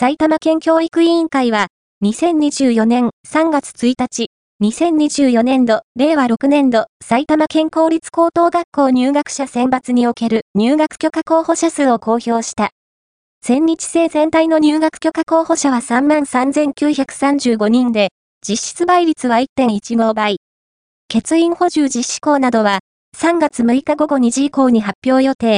埼玉県教育委員会は、2024年3月1日、2024年度、令和6年度、埼玉県公立高等学校入学者選抜における入学許可候補者数を公表した。千日制全体の入学許可候補者は33,935人で、実質倍率は1.15倍。欠員補充実施校などは、3月6日午後2時以降に発表予定。